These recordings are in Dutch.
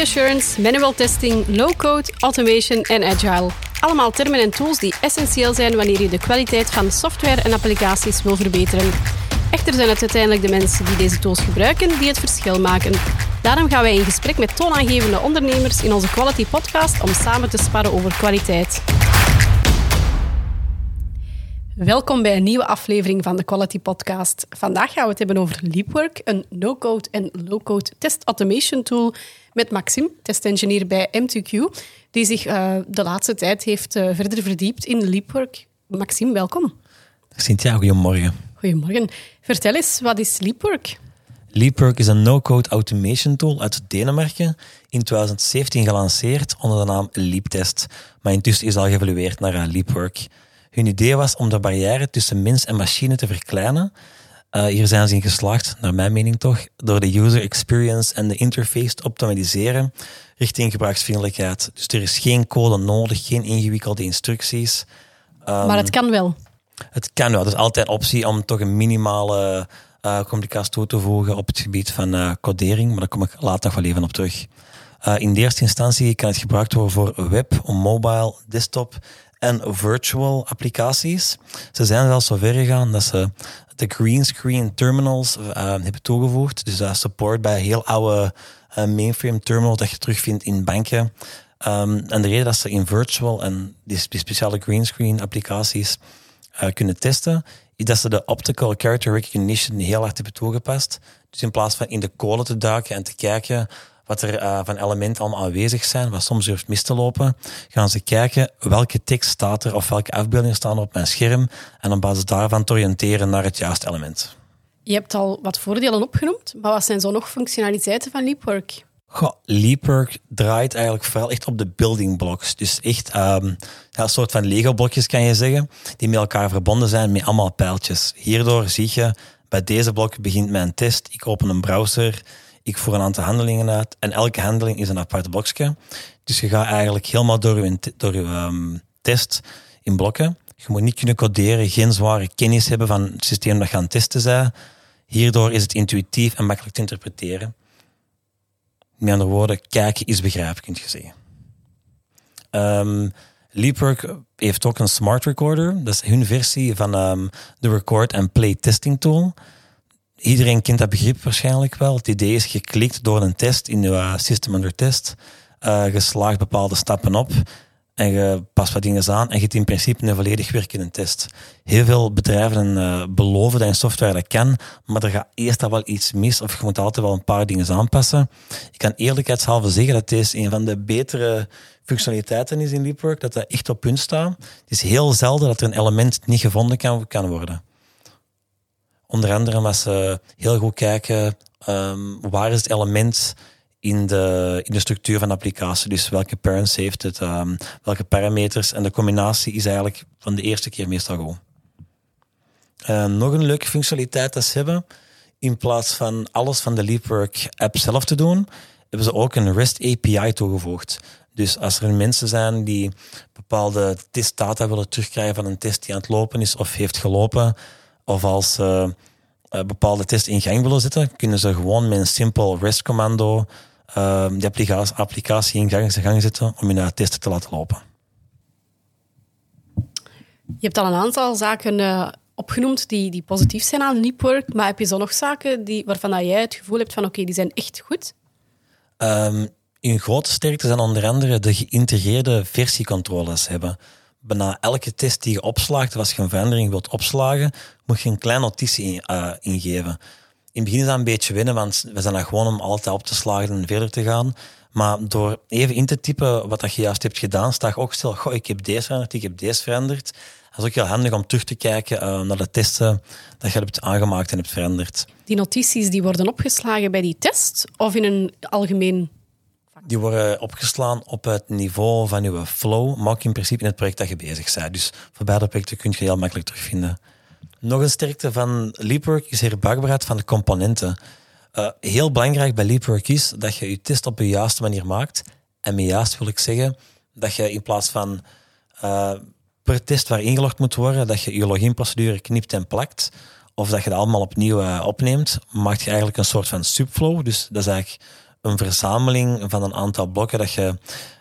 Assurance, manual testing, low-code, automation en agile. Allemaal termen en tools die essentieel zijn wanneer je de kwaliteit van software en applicaties wil verbeteren. Echter zijn het uiteindelijk de mensen die deze tools gebruiken die het verschil maken. Daarom gaan wij in gesprek met toonaangevende ondernemers in onze Quality Podcast om samen te sparren over kwaliteit. Welkom bij een nieuwe aflevering van de Quality Podcast. Vandaag gaan we het hebben over Leapwork, een no-code en low-code test automation tool met Maxime, testengineer bij M2Q, die zich uh, de laatste tijd heeft uh, verder verdiept in Leapwork. Maxime, welkom. Cynthia, goedemorgen. Goedemorgen. Vertel eens, wat is Leapwork? Leapwork is een no-code automation tool uit Denemarken. In 2017 gelanceerd onder de naam LeapTest. Maar intussen is al geëvalueerd naar Leapwork. Hun idee was om de barrière tussen mens en machine te verkleinen. Uh, hier zijn ze in geslaagd, naar mijn mening toch, door de user experience en de interface te optimaliseren richting gebruiksvriendelijkheid. Dus er is geen code nodig, geen ingewikkelde instructies. Um, maar het kan wel. Het kan wel. Er is altijd optie om toch een minimale uh, complicatie toe te voegen op het gebied van uh, codering, maar daar kom ik later nog wel even op terug. Uh, in de eerste instantie kan het gebruikt worden voor web, mobile, desktop en virtual applicaties. Ze zijn zelfs zo ver gegaan dat ze de green screen terminals uh, hebben toegevoegd. Dus dat support bij heel oude uh, mainframe terminals dat je terugvindt in banken. Um, en de reden dat ze in virtual en die, speciale green screen applicaties uh, kunnen testen, is dat ze de optical character recognition heel hard hebben toegepast. Dus in plaats van in de kolen te duiken en te kijken wat er uh, van elementen allemaal aanwezig zijn, wat soms durft mis te lopen, gaan ze kijken welke tekst staat er of welke afbeeldingen staan er op mijn scherm en op basis daarvan te oriënteren naar het juiste element. Je hebt al wat voordelen opgenoemd, maar wat zijn zo nog functionaliteiten van Leapwork? Goh, Leapwork draait eigenlijk vooral echt op de building blocks. Dus echt um, ja, een soort van Lego-blokjes kan je zeggen, die met elkaar verbonden zijn met allemaal pijltjes. Hierdoor zie je, bij deze blok begint mijn test. Ik open een browser, ik voer een aantal handelingen uit en elke handeling is een apart blokje. Dus je gaat eigenlijk helemaal door je, door je um, test in blokken. Je moet niet kunnen coderen, geen zware kennis hebben van het systeem dat je aan het testen zijn. Hierdoor is het intuïtief en makkelijk te interpreteren. Met andere woorden, kijken is begrijpen, kun je zeggen. Um, Leapwork heeft ook een smart recorder. Dat is hun versie van um, de record and play testing tool. Iedereen kent dat begrip waarschijnlijk wel. Het idee is geklikt door een test in je system under test. Uh, geslaagd bepaalde stappen op en je past wat dingen aan en je hebt in principe een volledig werkende test. Heel veel bedrijven uh, beloven dat een software dat kan, maar er gaat eerst al wel iets mis of je moet altijd wel een paar dingen aanpassen. Ik kan eerlijkheidshalve zeggen dat deze een van de betere functionaliteiten is in Leapwork, dat dat echt op punt staat. Het is heel zelden dat er een element niet gevonden kan worden. Onder andere als ze heel goed kijken um, waar is het element in de, in de structuur van de applicatie. Dus welke parents heeft het, um, welke parameters. En de combinatie is eigenlijk van de eerste keer meestal goed. Uh, nog een leuke functionaliteit dat ze hebben, in plaats van alles van de Leapwork app zelf te doen, hebben ze ook een REST API toegevoegd. Dus als er mensen zijn die bepaalde testdata willen terugkrijgen van een test die aan het lopen is of heeft gelopen, of als ze uh, bepaalde tests in gang willen zetten, kunnen ze gewoon met een simpel REST-commando uh, die applicatie, applicatie in gang, gang zetten om hun testen te laten lopen. Je hebt al een aantal zaken uh, opgenoemd die, die positief zijn aan Leapwork, maar heb je zo nog zaken die, waarvan dat jij het gevoel hebt van oké, okay, die zijn echt goed? Um, hun grote sterkte zijn onder andere de geïntegreerde versiecontroles hebben bijna elke test die je opslaagt, als je een verandering wilt opslagen, moet je een kleine notitie uh, ingeven. In het begin is dat een beetje winnen, want we zijn er gewoon om altijd op te slagen en verder te gaan. Maar door even in te typen wat dat je juist hebt gedaan, sta je ook stil, goh, ik heb deze veranderd, ik heb deze veranderd. Dat is ook heel handig om terug te kijken uh, naar de testen dat je hebt aangemaakt en hebt veranderd. Die notities die worden opgeslagen bij die test of in een algemeen die worden opgeslaan op het niveau van je flow, maar ook in principe in het project dat je bezig bent. Dus voor beide projecten kun je heel makkelijk terugvinden. Nog een sterkte van Leapwork is herbruikbaarheid van de componenten. Uh, heel belangrijk bij Leapwork is dat je je test op de juiste manier maakt. En met juist wil ik zeggen dat je in plaats van uh, per test waar ingelogd moet worden, dat je je loginprocedure knipt en plakt, of dat je dat allemaal opnieuw uh, opneemt, maak je eigenlijk een soort van subflow. Dus dat is eigenlijk een verzameling van een aantal blokken dat je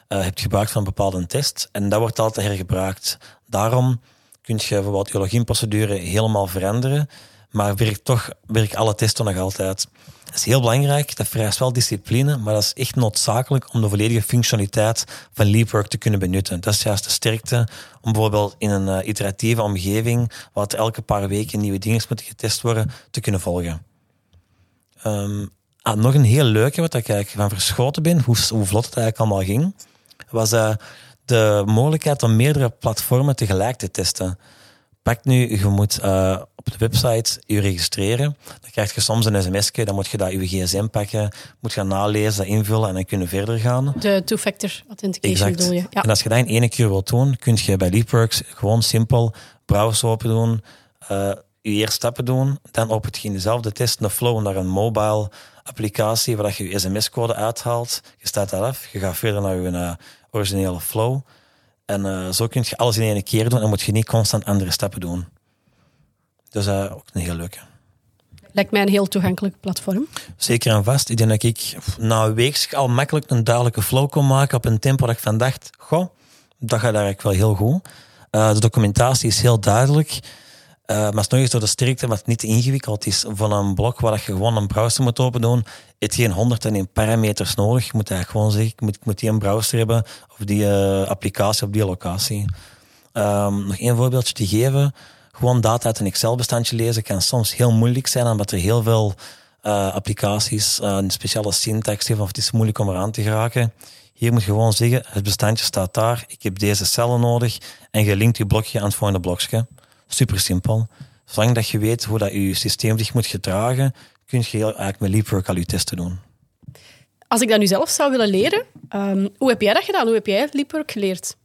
uh, hebt gebruikt van een bepaalde test. En dat wordt altijd hergebruikt. Daarom kun je bijvoorbeeld je loginprocedure helemaal veranderen, maar werkt toch werken alle testen nog altijd. Dat is heel belangrijk, dat vereist wel discipline, maar dat is echt noodzakelijk om de volledige functionaliteit van Leapwork te kunnen benutten. Dat is juist de sterkte om bijvoorbeeld in een uh, iteratieve omgeving, waar elke paar weken nieuwe dingen moeten getest worden, te kunnen volgen. Um, ah, nog een heel leuke, wat ik eigenlijk van verschoten ben, hoe, hoe vlot het eigenlijk allemaal ging, was uh, de mogelijkheid om meerdere platformen tegelijk te testen. Pak nu, je moet uh, op de website je registreren. Dan krijg je soms een sms'je, dan moet je dat je gsm pakken, moet gaan nalezen, dat invullen en dan kunnen verder gaan. De two-factor authentication bedoel je. Ja. En als je dat in één keer wilt doen, kun je bij Leapworks gewoon simpel browser open doen, uh, je eerste stappen doen, dan op het dezelfde test, een flow naar een mobile applicatie waar je je sms-code uithaalt. Je staat daar af, je gaat verder naar je uh, originele flow. En uh, zo kun je alles in één keer doen en moet je niet constant andere stappen doen. Dus uh, ook een heel leuke. Lijkt mij een heel toegankelijk platform. Zeker en vast. Ik denk dat ik na een week al makkelijk een duidelijke flow kon maken op een tempo dat ik van dacht, goh, dat gaat eigenlijk wel heel goed. De documentatie is heel duidelijk. Uh, maar het nog eens door de sterkte, wat niet ingewikkeld is. Van een blok waar je gewoon een browser moet open doen, het geen 101 parameters nodig. Je moet eigenlijk gewoon zeggen, ik moet, moet die een browser hebben of die uh, applicatie op die locatie. Um, nog één voorbeeldje te geven. Gewoon data uit een Excel-bestandje lezen kan soms heel moeilijk zijn, omdat er heel veel uh, applicaties een speciale syntax hebben of het is moeilijk om eraan te geraken. Hier moet je gewoon zeggen, het bestandje staat daar, ik heb deze cellen nodig en je linkt je blokje aan het volgende blokje. Super simpel. Zolang dat je weet hoe dat je systeem zich moet gedragen, kun je eigenlijk met Leapwork al je testen doen. Als ik dat nu zelf zou willen leren, um, hoe heb jij dat gedaan? Hoe heb jij Leapwork geleerd?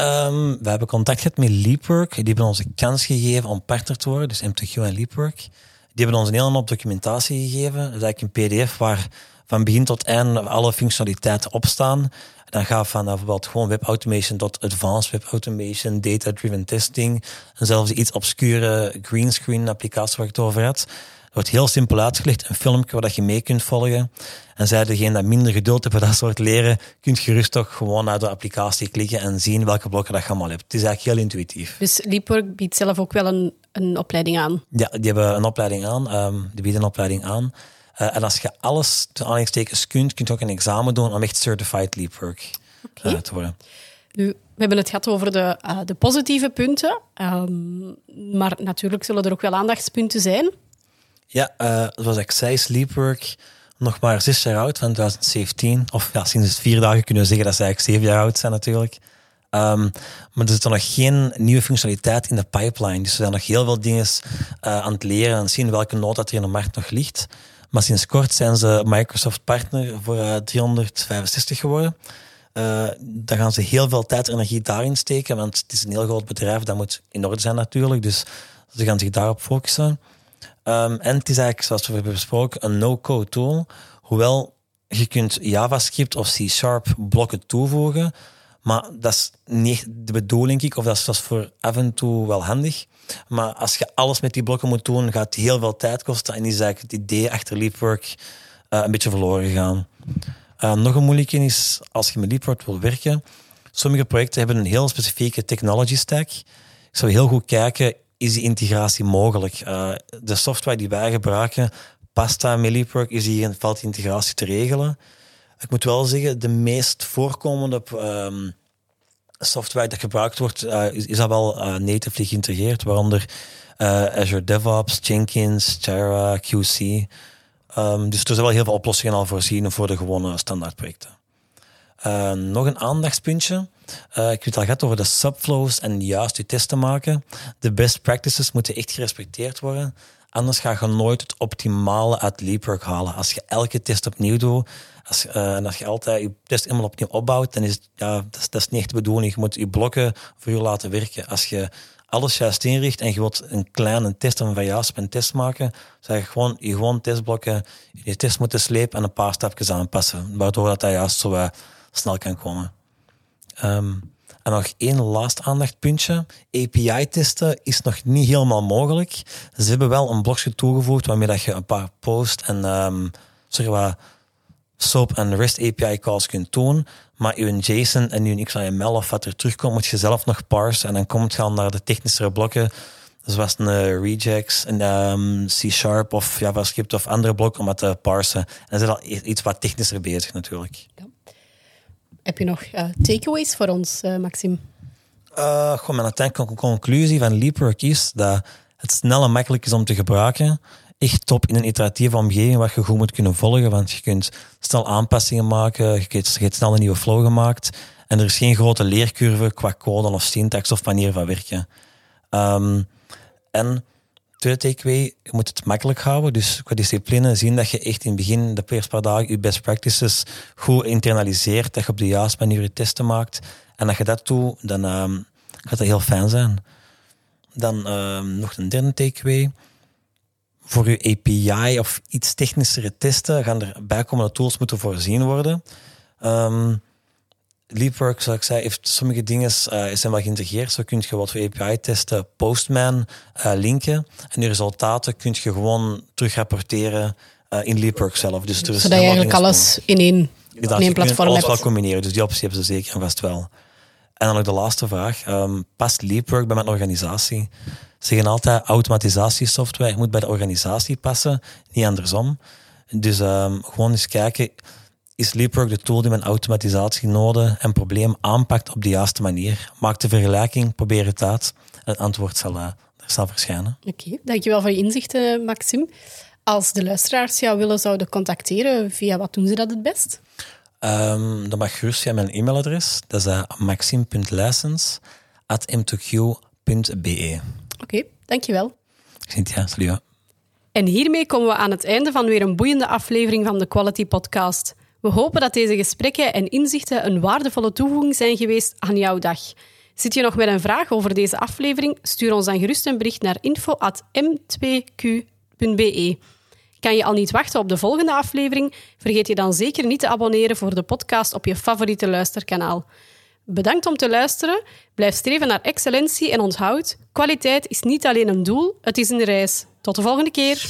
Um, we hebben contact gehad met Leapwork. Die hebben ons een kans gegeven om partner te worden, dus M2Q en Leapwork. Die hebben ons een hele hoop documentatie gegeven. Dat is eigenlijk een pdf waar van begin tot eind alle functionaliteiten op staan. Dan gaat van bijvoorbeeld gewoon web automation tot advanced web automation, data-driven testing. En zelfs iets obscure greenscreen applicatie waar ik het over had. Het wordt heel simpel uitgelegd, een filmpje waar je mee kunt volgen. En zij degene dat minder geduld hebben voor dat soort leren, kunt gerust toch gewoon naar de applicatie klikken en zien welke blokken dat je allemaal hebt. Het is eigenlijk heel intuïtief. Dus Leapwork biedt zelf ook wel een, een opleiding aan? Ja, die hebben een opleiding aan. Um, die bieden een opleiding aan. Uh, en als je alles te aanhalingstekens kunt, kun je ook een examen doen om echt certified leapwork okay. uh, te worden. Nu, we hebben het gehad over de, uh, de positieve punten, um, maar natuurlijk zullen er ook wel aandachtspunten zijn. Ja, zoals ik zei, Sleepwork nog maar zes jaar oud, van 2017. Of ja, sinds vier dagen kunnen we zeggen dat ze eigenlijk zeven jaar oud zijn natuurlijk. Um, maar er zit er nog geen nieuwe functionaliteit in de pipeline. Dus we zijn nog heel veel dingen aan het leren en zien welke nood dat er in de markt nog ligt. Maar sinds kort zijn ze Microsoft partner voor 365 eh, geworden. Uh, daar gaan ze heel veel tijd en energie daarin steken, want het is een heel groot bedrijf, dat moet in orde zijn natuurlijk. Dus ze gaan zich daarop focussen. Um, en het is eigenlijk, zoals we hebben besproken, een no-code tool. Hoewel je kunt JavaScript of C-sharp blokken toevoegen, maar dat is niet de bedoeling, ik, of dat is, voor af en toe wel handig. Maar als je alles met die blokken moet doen, gaat het heel veel tijd kosten. En is eigenlijk het idee achter Leapwork uh, een beetje verloren gegaan. Uh, nog een moeilijke is, als je met Leapwork wil werken, sommige projecten hebben een heel specifieke technology stack. Ik zou heel goed kijken, is die integratie mogelijk? Uh, de software die wij gebruiken, past daar met Leapwork? Is hier valt integratie te regelen? Ik moet wel zeggen, de meest voorkomende um, software dat gebruikt wordt, uh, is, is dat wel uh, geïntegreerd, waaronder uh, Azure DevOps, Jenkins, Jira, QC. Um, dus er zijn wel heel veel oplossingen al voorzien voor de gewone standaardprojecten. nog een aandachtspuntje. ik weet al gehad over de subflows en juist je testen maken. De best practices moeten echt gerespecteerd worden. Anders ga je nooit het optimale uit Leapwork halen. Als je elke test opnieuw doet, als, uh, en als je altijd je test helemaal opnieuw opbouwt, dan is ja, dat, is, niet echt de bedoeling. Je moet je blokken voor je laten werken. Als je alles juist inricht en je wilt een kleine test van juist een test maken, zou je gewoon je gewoon testblokken je test moeten slepen en een paar stapjes aanpassen, waardoor dat, dat juist zo uh, snel kan komen. Um, en nog één laatste aandachtpuntje. API-testen is nog niet helemaal mogelijk. Ze hebben wel een blokje toegevoegd waarmee dat je een paar post en um, zeg maar, SOAP en REST API calls kunt doen, maar je JSON en je XML of wat er terugkomt, moet je zelf nog parsen en dan komt je al naar de technischere blokken, zoals een uh, regex, een um, C-sharp of JavaScript of andere blokken om dat te parsen. En dan is al iets wat technischer bezig natuurlijk. Heb je nog uh, takeaways voor ons, uh, Maxime? Uh, gewoon mijn uiteindelijke conclusie van Leapwork is dat het snel en makkelijk is om te gebruiken. Echt top in een iteratieve omgeving waar je goed moet kunnen volgen. Want je kunt snel aanpassingen maken, je hebt snel een nieuwe flow gemaakt. En er is geen grote leercurve qua code of syntax of manier van werken. Um, en tweede takeaway, je moet het makkelijk houden. Dus qua discipline zien dat je echt in het begin, de eerste paar dagen, je best practices goed internaliseert. Dat je op de juiste manier je testen maakt. En als je dat doet, dan um, gaat dat heel fijn zijn. Dan um, nog een derde takeaway. Voor je API of iets technischere testen gaan er bijkomende tools moeten voorzien worden. Um, Leapwork, zoals ik zei, heeft sommige dingen uh, zijn wel geïntegreerd. Zo kun je wat voor API-testen Postman uh, linken. En die resultaten kun je gewoon terugrapporteren uh, in Leapwork zelf. Dus er is Zodat je eigenlijk alles in één, in één platform hebt. wel combineren. Dus die optie hebben ze zeker en vast wel. En dan ook de laatste vraag. Um, past Leapwork bij mijn organisatie? Ze zeggen altijd automatisatiesoftware moet bij de organisatie passen, niet andersom. Dus um, gewoon eens kijken, is Leapwork de tool die mijn automatisatienoden en probleem aanpakt op de juiste manier? Maak de vergelijking, probeer het uit. En het antwoord zal, uh, er zal verschijnen. Oké, dankjewel voor je inzichten, Maxim. Als de luisteraars jou willen zouden contacteren, via wat doen ze dat het best? Um, dat mag gerust via mijn e-mailadres. Dat is uh, maxim.license.m2q.be. Oké, dankjewel. Cynthia, salut. En hiermee komen we aan het einde van weer een boeiende aflevering van de Quality Podcast. We hopen dat deze gesprekken en inzichten een waardevolle toevoeging zijn geweest aan jouw dag. Zit je nog met een vraag over deze aflevering? Stuur ons dan gerust een bericht naar info.m2q.be. Kan je al niet wachten op de volgende aflevering? Vergeet je dan zeker niet te abonneren voor de podcast op je favoriete luisterkanaal. Bedankt om te luisteren. Blijf streven naar excellentie en onthoud: kwaliteit is niet alleen een doel, het is een reis. Tot de volgende keer.